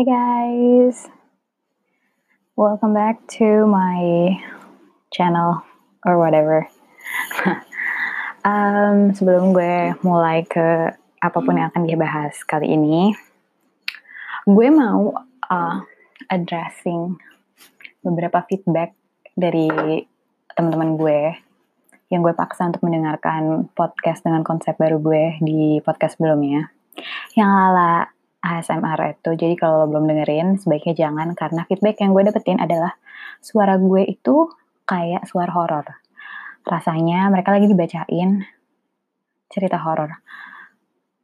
Hi guys, welcome back to my channel or whatever. um, sebelum gue mulai ke apa pun yang akan dibahas kali ini, gue mau uh, addressing beberapa feedback dari teman-teman gue yang gue paksa untuk mendengarkan podcast dengan konsep baru gue di podcast sebelumnya yang ala ASMR itu. Jadi kalau lo belum dengerin, sebaiknya jangan karena feedback yang gue dapetin adalah suara gue itu kayak suara horor. Rasanya mereka lagi dibacain cerita horor.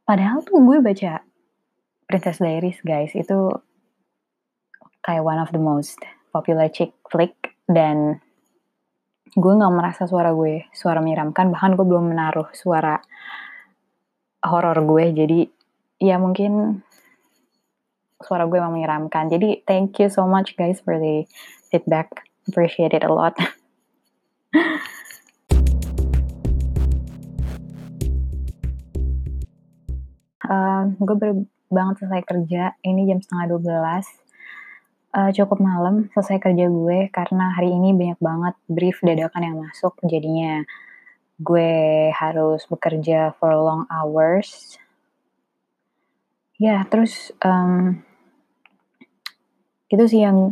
Padahal tuh gue baca Princess Diaries guys itu kayak one of the most popular chick flick dan gue nggak merasa suara gue suara menyeramkan bahkan gue belum menaruh suara horor gue jadi ya mungkin suara gue emang menyeramkan. Jadi thank you so much guys for the feedback. Appreciate it a lot. Uh, gue baru banget selesai kerja. Ini jam setengah 12 uh, cukup malam selesai kerja gue karena hari ini banyak banget brief dadakan yang masuk. Jadinya gue harus bekerja for long hours. Ya terus um, itu sih yang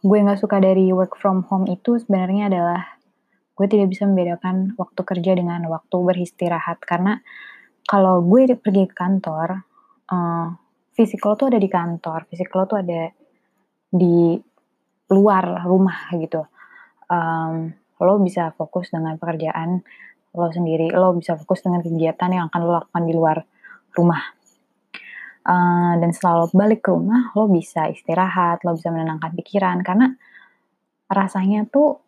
gue nggak suka dari work from home itu sebenarnya adalah gue tidak bisa membedakan waktu kerja dengan waktu beristirahat. Karena kalau gue pergi ke kantor uh, fisik lo tuh ada di kantor fisik lo tuh ada di luar rumah gitu. Um, lo bisa fokus dengan pekerjaan lo sendiri lo bisa fokus dengan kegiatan yang akan lo lakukan di luar rumah dan setelah lo balik ke rumah lo bisa istirahat lo bisa menenangkan pikiran. Karena rasanya tuh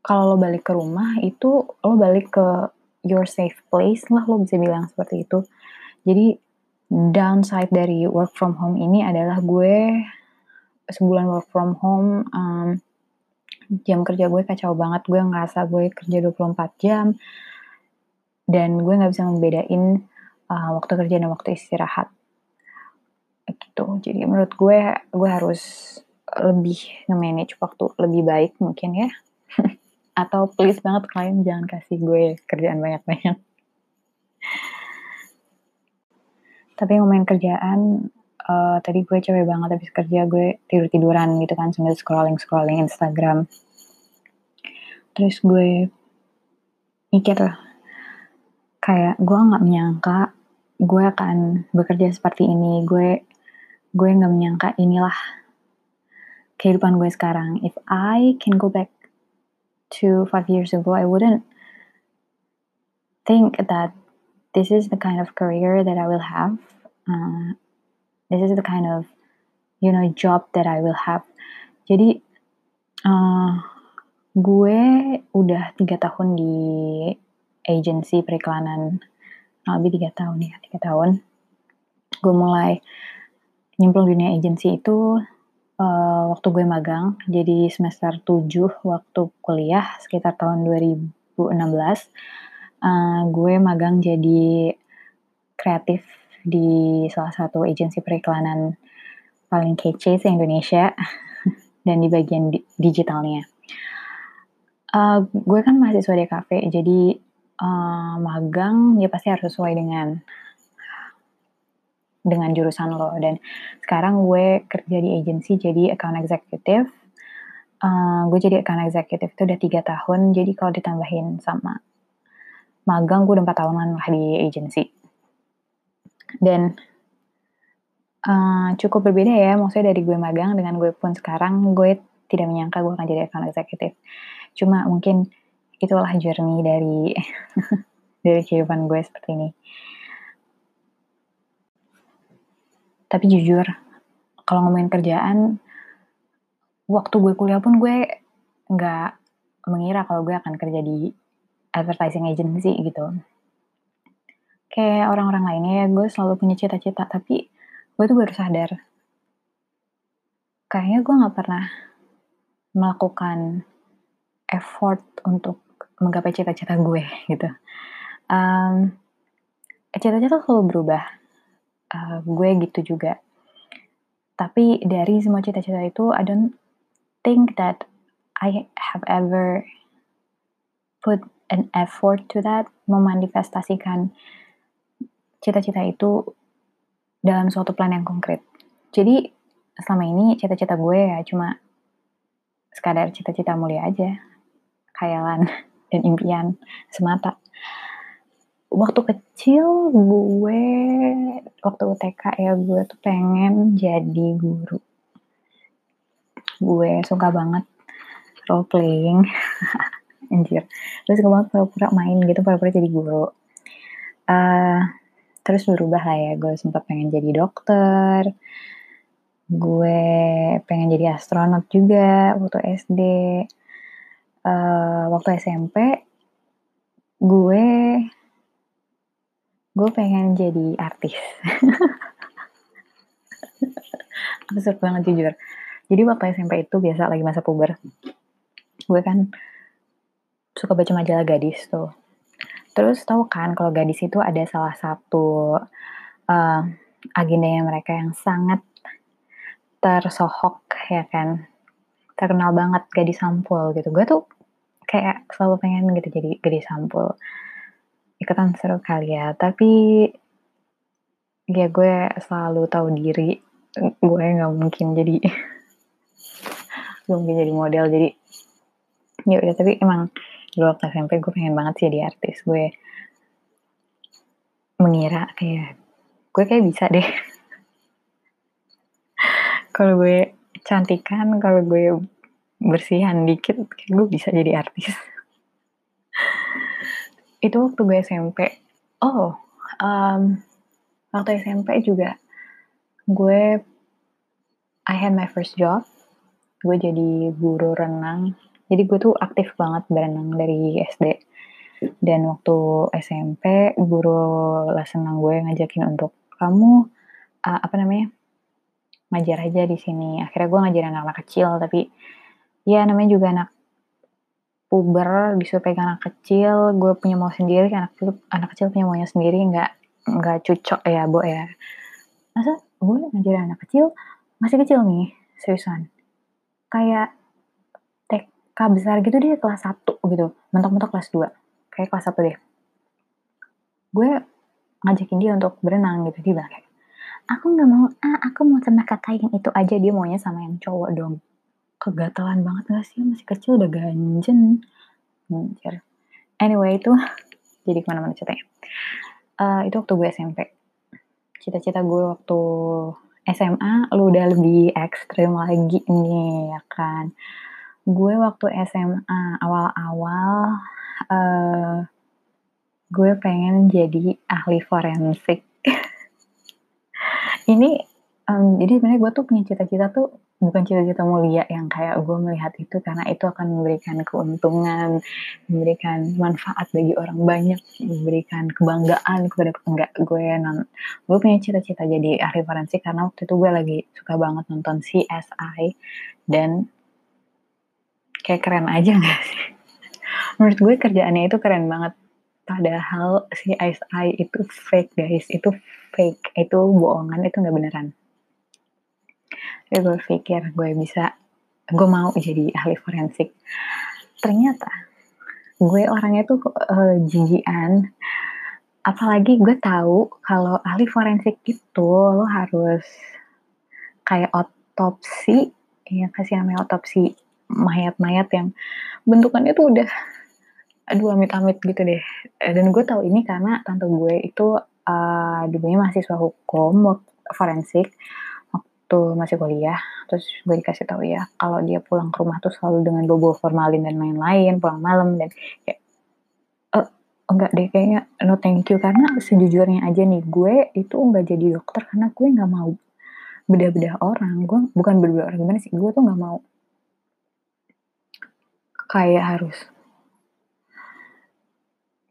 kalau lo balik ke rumah itu lo balik ke your safe place lah lo bisa bilang seperti itu. Jadi downside dari work from home ini adalah gue sebulan work from home um, jam kerja gue kacau banget. Gue ngerasa gue kerja 24 jam dan gue nggak bisa membedain uh, waktu kerja dan waktu istirahat gitu. Jadi menurut gue gue harus lebih nge-manage waktu lebih baik mungkin ya. Atau please banget kalian jangan kasih gue kerjaan banyak-banyak. Tapi ngomongin kerjaan uh, tadi gue cewek banget habis kerja gue tidur tiduran gitu kan sambil scrolling scrolling Instagram. Terus gue mikir kayak gue nggak menyangka gue akan bekerja seperti ini. Gue gue nggak menyangka inilah kehidupan gue sekarang. If I can go back to five years ago I wouldn't think that this is the kind of career that I will have. Uh, this is the kind of you know job that I will have. Jadi uh, gue udah tiga tahun di agency periklanan. Lebih tiga tahun ya tiga tahun. Gue mulai nyemplung dunia agency itu uh, waktu gue magang jadi semester 7 waktu kuliah sekitar tahun 2016 uh, gue magang jadi kreatif di salah satu agensi periklanan paling kece se Indonesia dan di bagian di digitalnya. Uh, gue kan mahasiswa kafe, jadi uh, magang ya pasti harus sesuai dengan dengan jurusan lo. Dan sekarang gue kerja di agensi jadi account executive. Uh, gue jadi account executive itu udah tiga tahun, jadi kalau ditambahin sama magang gue udah empat tahunan lah di agensi dan uh, cukup berbeda ya maksudnya dari gue magang dengan gue pun sekarang gue tidak menyangka gue akan jadi account executive cuma mungkin itulah journey dari dari kehidupan gue seperti ini tapi jujur kalau ngomongin kerjaan waktu gue kuliah pun gue nggak mengira kalau gue akan kerja di advertising agency gitu. Kayak orang-orang lainnya ya gue selalu punya cita-cita tapi gue tuh baru sadar. Kayaknya gue nggak pernah melakukan effort untuk menggapai cita-cita gue gitu. Um, cita-cita selalu berubah uh, gue gitu juga Tapi dari semua cita-cita itu, I don't think that I have ever put an effort to that, memanifestasikan cita-cita itu dalam suatu plan yang konkret. Jadi selama ini cita-cita gue ya cuma sekadar cita-cita mulia aja, khayalan dan impian semata. Waktu kecil gue, waktu TK ya gue tuh pengen jadi guru. Gue suka banget role playing. Anjir. Gue suka banget pura-pura main gitu, pura-pura jadi guru. Uh, terus berubah lah ya, gue sempat pengen jadi dokter. Gue pengen jadi astronot juga waktu SD. Uh, waktu SMP, gue gue pengen jadi artis. Absurd banget jujur. Jadi waktu SMP itu biasa lagi masa puber. Gue kan suka baca majalah gadis tuh. Terus tahu kan kalau gadis itu ada salah satu uh, agendanya mereka yang sangat tersohok ya kan. Terkenal banget gadis sampul gitu. Gue tuh kayak selalu pengen gitu jadi gadis sampul ikutan seru kali ya. Tapi ya gue selalu tahu diri. Gue nggak mungkin jadi gue mungkin jadi model. Jadi ya udah tapi emang dulu waktu SMP gue pengen banget sih jadi artis. Gue mengira kayak gue kayak bisa deh. Kalau gue cantikan kalau gue bersihan dikit kayak gue bisa jadi artis itu waktu gue SMP. Oh, um, waktu SMP juga gue I had my first job. Gue jadi guru renang. Jadi gue tuh aktif banget berenang dari SD. Dan waktu SMP, guru les renang gue ngajakin untuk kamu uh, apa namanya ngajar aja di sini. Akhirnya gue ngajarin anak-anak kecil, tapi ya namanya juga anak puber disuruh pegang anak kecil gue punya mau sendiri anak kecil anak kecil punya maunya sendiri nggak nggak cocok ya bu ya. Masa gue ngajarin anak kecil masih kecil nih seriusan. Kayak TK besar gitu dia kelas 1 gitu mentok-mentok kelas 2 kayak kelas 1 deh. Gue ngajakin dia untuk berenang gitu dia bilang kayak aku nggak mau ah aku mau sama kakak yang itu aja dia maunya sama yang cowok dong kegatalan banget gak sih? Masih kecil udah ganjen. Anjir. Anyway itu jadi ke mana-mana ceritanya. Uh, itu waktu gue SMP cita-cita gue waktu SMA lu udah lebih ekstrim lagi nih ya kan? Gue waktu SMA awal-awal uh, gue pengen jadi ahli forensik. Ini um, jadi sebenarnya gue tuh punya cita-cita tuh bukan cita-cita mulia yang kayak gue melihat itu karena itu akan memberikan keuntungan, memberikan manfaat bagi orang banyak, memberikan kebanggaan kepada enggak gue non gue punya cita-cita jadi ahli karena waktu itu gue lagi suka banget nonton CSI dan kayak keren aja gak sih? Menurut gue kerjaannya itu keren banget. Padahal CSI itu fake guys, itu fake, itu bohongan, itu nggak beneran Terus gue pikir gue bisa, gue mau jadi ahli forensik. Ternyata gue orangnya tuh uh, jijian. Apalagi gue tahu kalau ahli forensik itu lo harus kayak otopsi, ya kasih namanya otopsi mayat-mayat yang bentukannya tuh udah aduh amit-amit gitu deh. Dan gue tahu ini karena tante gue itu uh, dulunya mahasiswa hukum forensik waktu masih kuliah terus gue dikasih tahu ya kalau dia pulang ke rumah tuh selalu dengan bobo formalin dan lain-lain pulang malam dan kayak uh, enggak deh kayaknya no thank you. Karena sejujurnya aja nih gue itu enggak jadi dokter karena gue nggak mau beda-beda orang. Gue bukan beda-beda orang gimana sih? Gue tuh nggak mau. Kayak harus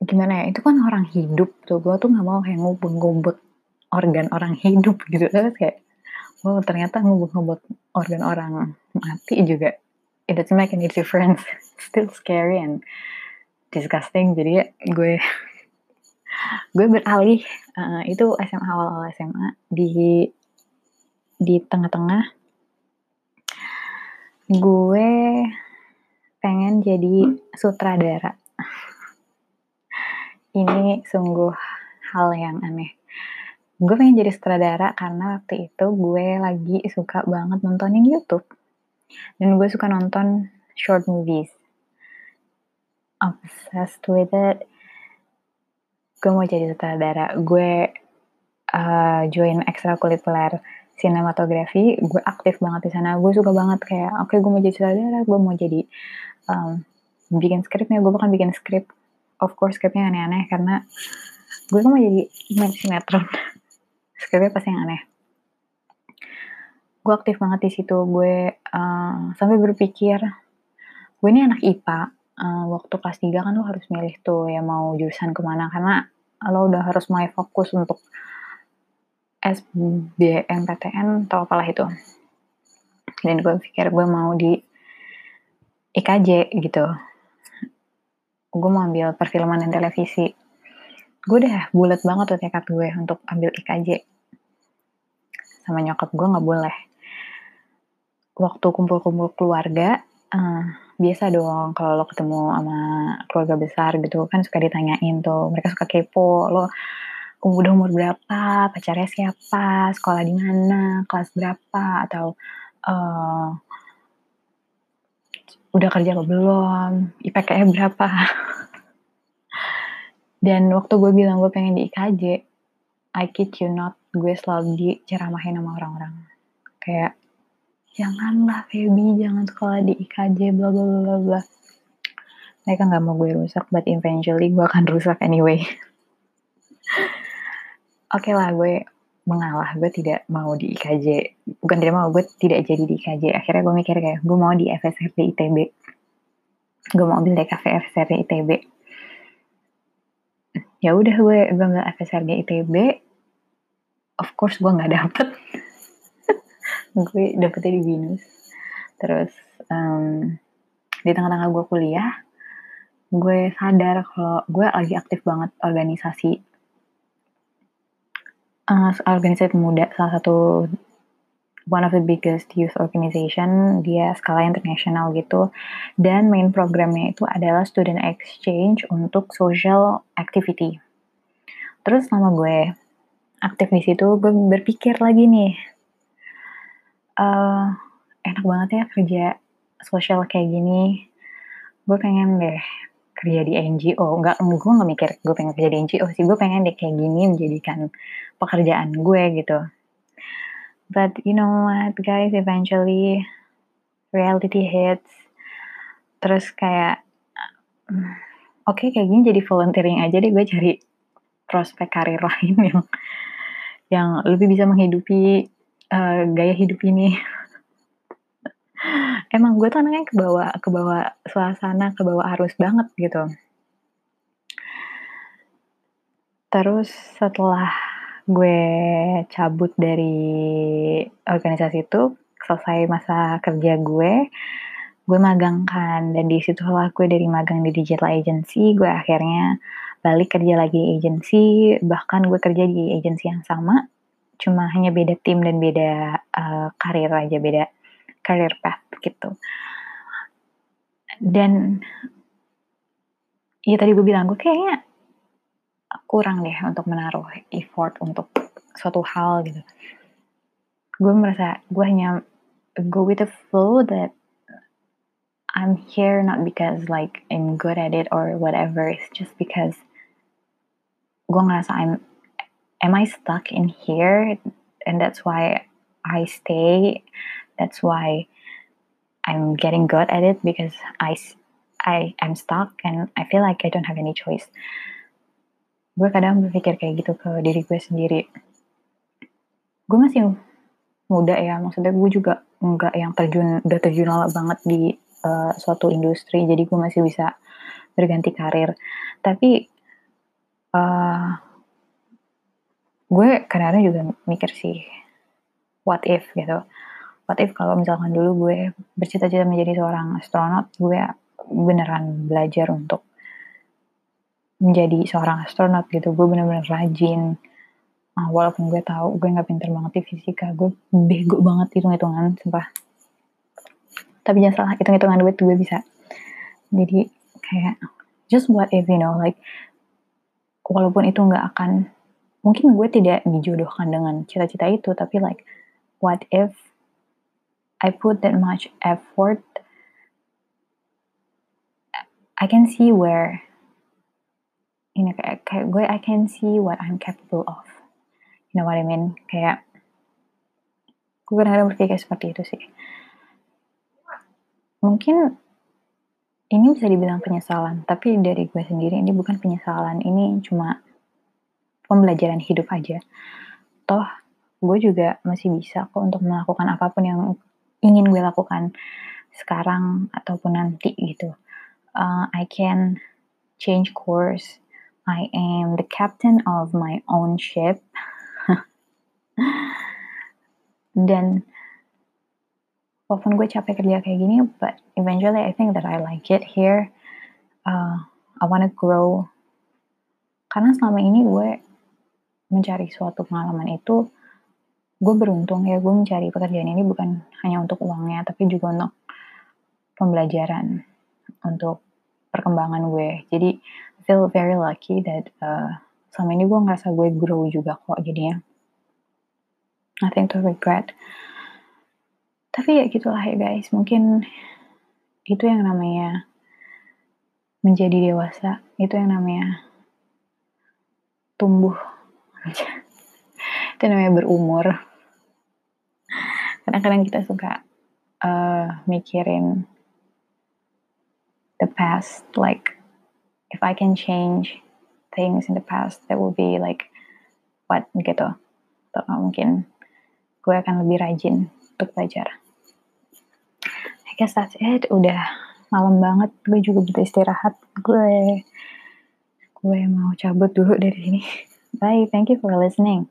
gimana ya? Itu kan orang hidup tuh. Gue tuh nggak mau kayak ngubek-ngubek organ orang hidup gitu. Terus kayak oh ternyata ngebut-ngebut organ orang mati juga it doesn't make any difference still scary and disgusting jadi gue gue beralih uh, itu SMA awal-awal SMA di di tengah-tengah gue pengen jadi sutradara. Ini sungguh hal yang aneh. Gue pengen jadi sutradara karena waktu itu gue lagi suka banget nontonin YouTube. Dan gue suka nonton short movies. Obsessed with it. Gue mau jadi sutradara. Gue uh, join ekstrakurikuler sinematografi. Gue aktif banget di sana. Gue suka banget kayak, oke okay, gue mau jadi sutradara. Gue mau jadi um, bikin skripnya. Gue bahkan bikin skrip. Of course skripnya aneh-aneh karena gue mau jadi main sinetron. Skripnya pasti yang aneh. Gue aktif banget di situ. Gue uh, sampai berpikir, gue ini anak IPA. Uh, waktu kelas 3 kan lo harus milih tuh ya mau jurusan ke mana karena lo udah harus mulai fokus untuk SBMPTN atau apalah itu. Dan gue pikir gue mau di IKJ gitu. Gue mau ambil perfilman dan televisi. Gue udah bulat banget tuh tekad gue untuk ambil IKJ. Sama nyokap gue gak boleh. Waktu kumpul-kumpul keluarga, uh, biasa dong kalau lo ketemu sama keluarga besar gitu kan suka ditanyain tuh mereka suka kepo lo udah umur berapa, pacarnya siapa, sekolah di mana, kelas berapa, atau uh, udah kerja atau belum, IPK-nya berapa. Dan waktu gue bilang gue pengen di IKJ, I kid you not, gue selalu diceramahin sama orang-orang. Kayak, janganlah Feby, jangan sekolah di IKJ, bla bla bla bla. Mereka nggak mau gue rusak, but eventually gue akan rusak anyway. oke okay lah gue mengalah gue tidak mau di IKJ bukan tidak mau gue tidak jadi di IKJ akhirnya gue mikir kayak gue mau di FSRD ITB gue mau ambil DKV FSRD ITB ya udah gue gue ambil FSRD ITB of course gue nggak dapet. Gue dapetnya di binus terus um, di tengah-tengah gue kuliah gue sadar kalau gue lagi aktif banget organisasi. Uh, organisasi pemuda salah satu one of the biggest youth organization dia skala internasional gitu. Dan main programnya itu adalah student exchange untuk social activity. Terus sama gue aktif di situ gue berpikir lagi nih uh, enak banget ya kerja sosial kayak gini. Gue pengen deh kerja di NGO nggak gue nggak mikir gue pengen kerja di NGO sih. Gue pengen deh kayak gini menjadikan pekerjaan gue gitu but you know what guys eventually reality hits. Terus kayak oke okay, kayak gini jadi volunteering aja deh gue cari prospek karir lain yang yang lebih bisa menghidupi uh, gaya hidup ini. Emang gue tuh anaknya ke bawah ke bawah suasana ke bawah arus banget gitu. Terus setelah gue cabut dari organisasi itu selesai masa kerja gue gue magang kan dan di situ lah gue dari magang di digital agency gue akhirnya balik kerja lagi di agency bahkan gue kerja di agency yang sama cuma hanya beda tim dan beda uh, karir aja beda career path gitu. Dan ya tadi gue bilang gue kayaknya kurang deh untuk menaruh effort untuk suatu hal gitu. Gue merasa gue hanya go with the flow that I'm here not because like I'm good at it or whatever. It's just because gue ngerasa I'm am I stuck in here and that's why I stay that's why I'm getting good at it because I I I'm stuck and I feel like I don't have any choice. Gue kadang berpikir kayak gitu ke diri gue sendiri. Gue masih muda ya, maksudnya gue juga nggak yang terjun udah terjun banget di uh, suatu industri, jadi gue masih bisa berganti karir. Tapi uh, gue kadang-kadang juga mikir sih, what if gitu what if kalau misalkan dulu gue bercita-cita menjadi seorang astronot, gue beneran belajar untuk menjadi seorang astronot gitu. Gue bener-bener rajin. Uh, walaupun gue tahu gue nggak pinter banget di fisika gue bego banget hitung-hitungan sumpah. Tapi jangan salah hitung-hitungan duit gue bisa. Jadi kayak just what if you know like walaupun itu nggak akan mungkin gue tidak dijodohkan dengan cita-cita itu tapi like what if I put that much effort I can see where ini kayak, kayak gue I can see what I'm capable of you know what I mean kayak gue kadang-kadang berpikir seperti itu sih mungkin ini bisa dibilang penyesalan tapi dari gue sendiri ini bukan penyesalan ini cuma pembelajaran hidup aja. Toh, gue juga masih bisa kok untuk melakukan apa pun yang ingin gue lakukan sekarang ataupun nanti gitu. Uh, I can change course. I am the captain of my own ship. Dan walaupun gue capek kerja kayak gini, but eventually I think that I like it here. Uh, I wanna grow. Karena selama ini gue mencari suatu pengalaman itu gue beruntung ya gue mencari pekerjaan ini bukan hanya untuk uangnya tapi juga untuk pembelajaran untuk perkembangan gue jadi feel very lucky that uh, selama ini gue ngerasa gue grow juga kok jadinya. Nothing to regret. Tapi ya gitulah ya guys mungkin itu yang namanya menjadi dewasa itu yang namanya tumbuh. Itu namanya berumur. Kadang-kadang kita suka uh, mikirin the past like if I can change things in the past that will be like what gitu. Atau mungkin gue akan lebih rajin untuk belajar. I guess that's it. Udah malam banget. Gue juga butuh istirahat. Gue gue mau cabut dulu dari sini. Bye. Thank you for listening.